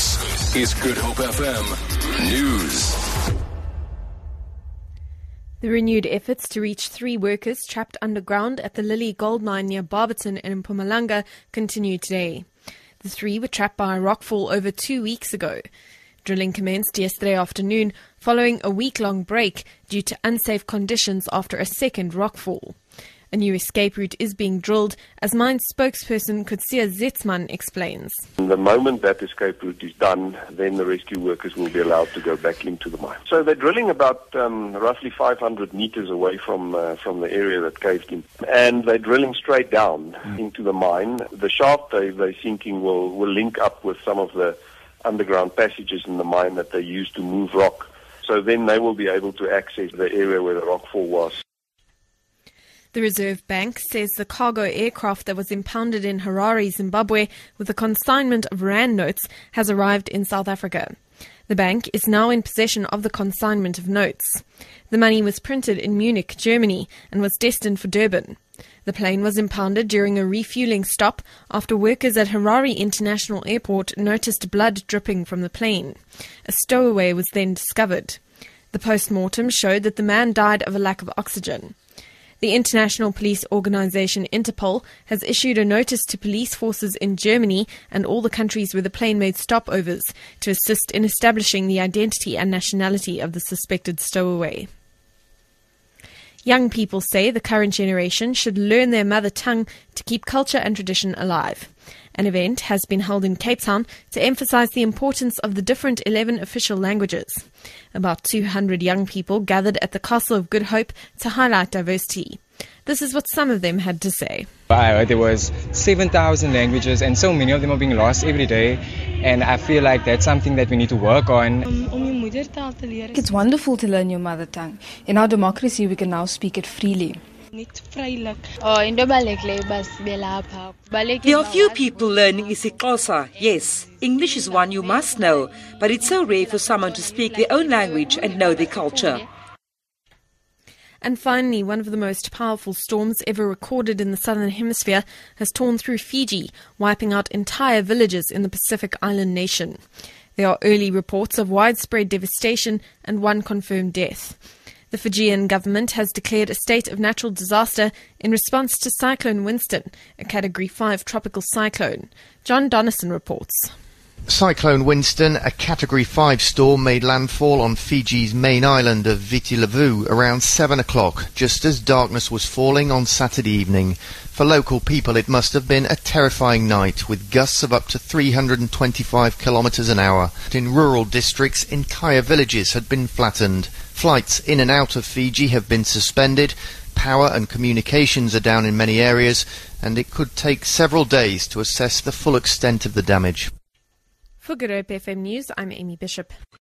This is Good Hope FM News. The renewed efforts to reach three workers trapped underground at the Lily Gold Mine near Barberton in Mpumalanga continue today. The three were trapped by a rockfall over two weeks ago. Drilling commenced yesterday afternoon following a week long break due to unsafe conditions after a second rockfall. A new escape route is being drilled, as mine spokesperson Kutsia Zetzman explains. The moment that escape route is done, then the rescue workers will be allowed to go back into the mine. So they're drilling about um, roughly 500 meters away from uh, from the area that caved in, and they're drilling straight down mm. into the mine. The shaft they, they're sinking will will link up with some of the underground passages in the mine that they use to move rock. So then they will be able to access the area where the rockfall was. The Reserve Bank says the cargo aircraft that was impounded in Harare, Zimbabwe, with a consignment of Rand notes has arrived in South Africa. The bank is now in possession of the consignment of notes. The money was printed in Munich, Germany, and was destined for Durban. The plane was impounded during a refueling stop after workers at Harare International Airport noticed blood dripping from the plane. A stowaway was then discovered. The post mortem showed that the man died of a lack of oxygen. The international police organization Interpol has issued a notice to police forces in Germany and all the countries where the plane made stopovers to assist in establishing the identity and nationality of the suspected stowaway. Young people say the current generation should learn their mother tongue to keep culture and tradition alive. An event has been held in Cape Town to emphasize the importance of the different 11 official languages. About 200 young people gathered at the Castle of Good Hope to highlight diversity. This is what some of them had to say. I heard there was 7,000 languages and so many of them are being lost every day and I feel like that's something that we need to work on. It's wonderful to learn your mother tongue. In our democracy we can now speak it freely. There are few people learning isiXhosa. Yes, English is one you must know, but it's so rare for someone to speak their own language and know their culture. And finally, one of the most powerful storms ever recorded in the southern hemisphere has torn through Fiji, wiping out entire villages in the Pacific island nation. There are early reports of widespread devastation and one confirmed death. The Fijian government has declared a state of natural disaster in response to Cyclone Winston, a Category 5 tropical cyclone. John Donnison reports. Cyclone Winston, a Category 5 storm, made landfall on Fiji's main island of Viti Levu around 7 o'clock, just as darkness was falling on Saturday evening. For local people, it must have been a terrifying night, with gusts of up to 325 kilometres an hour. In rural districts, entire villages had been flattened. Flights in and out of Fiji have been suspended. Power and communications are down in many areas, and it could take several days to assess the full extent of the damage. For Good Hope FM News, I'm Amy Bishop.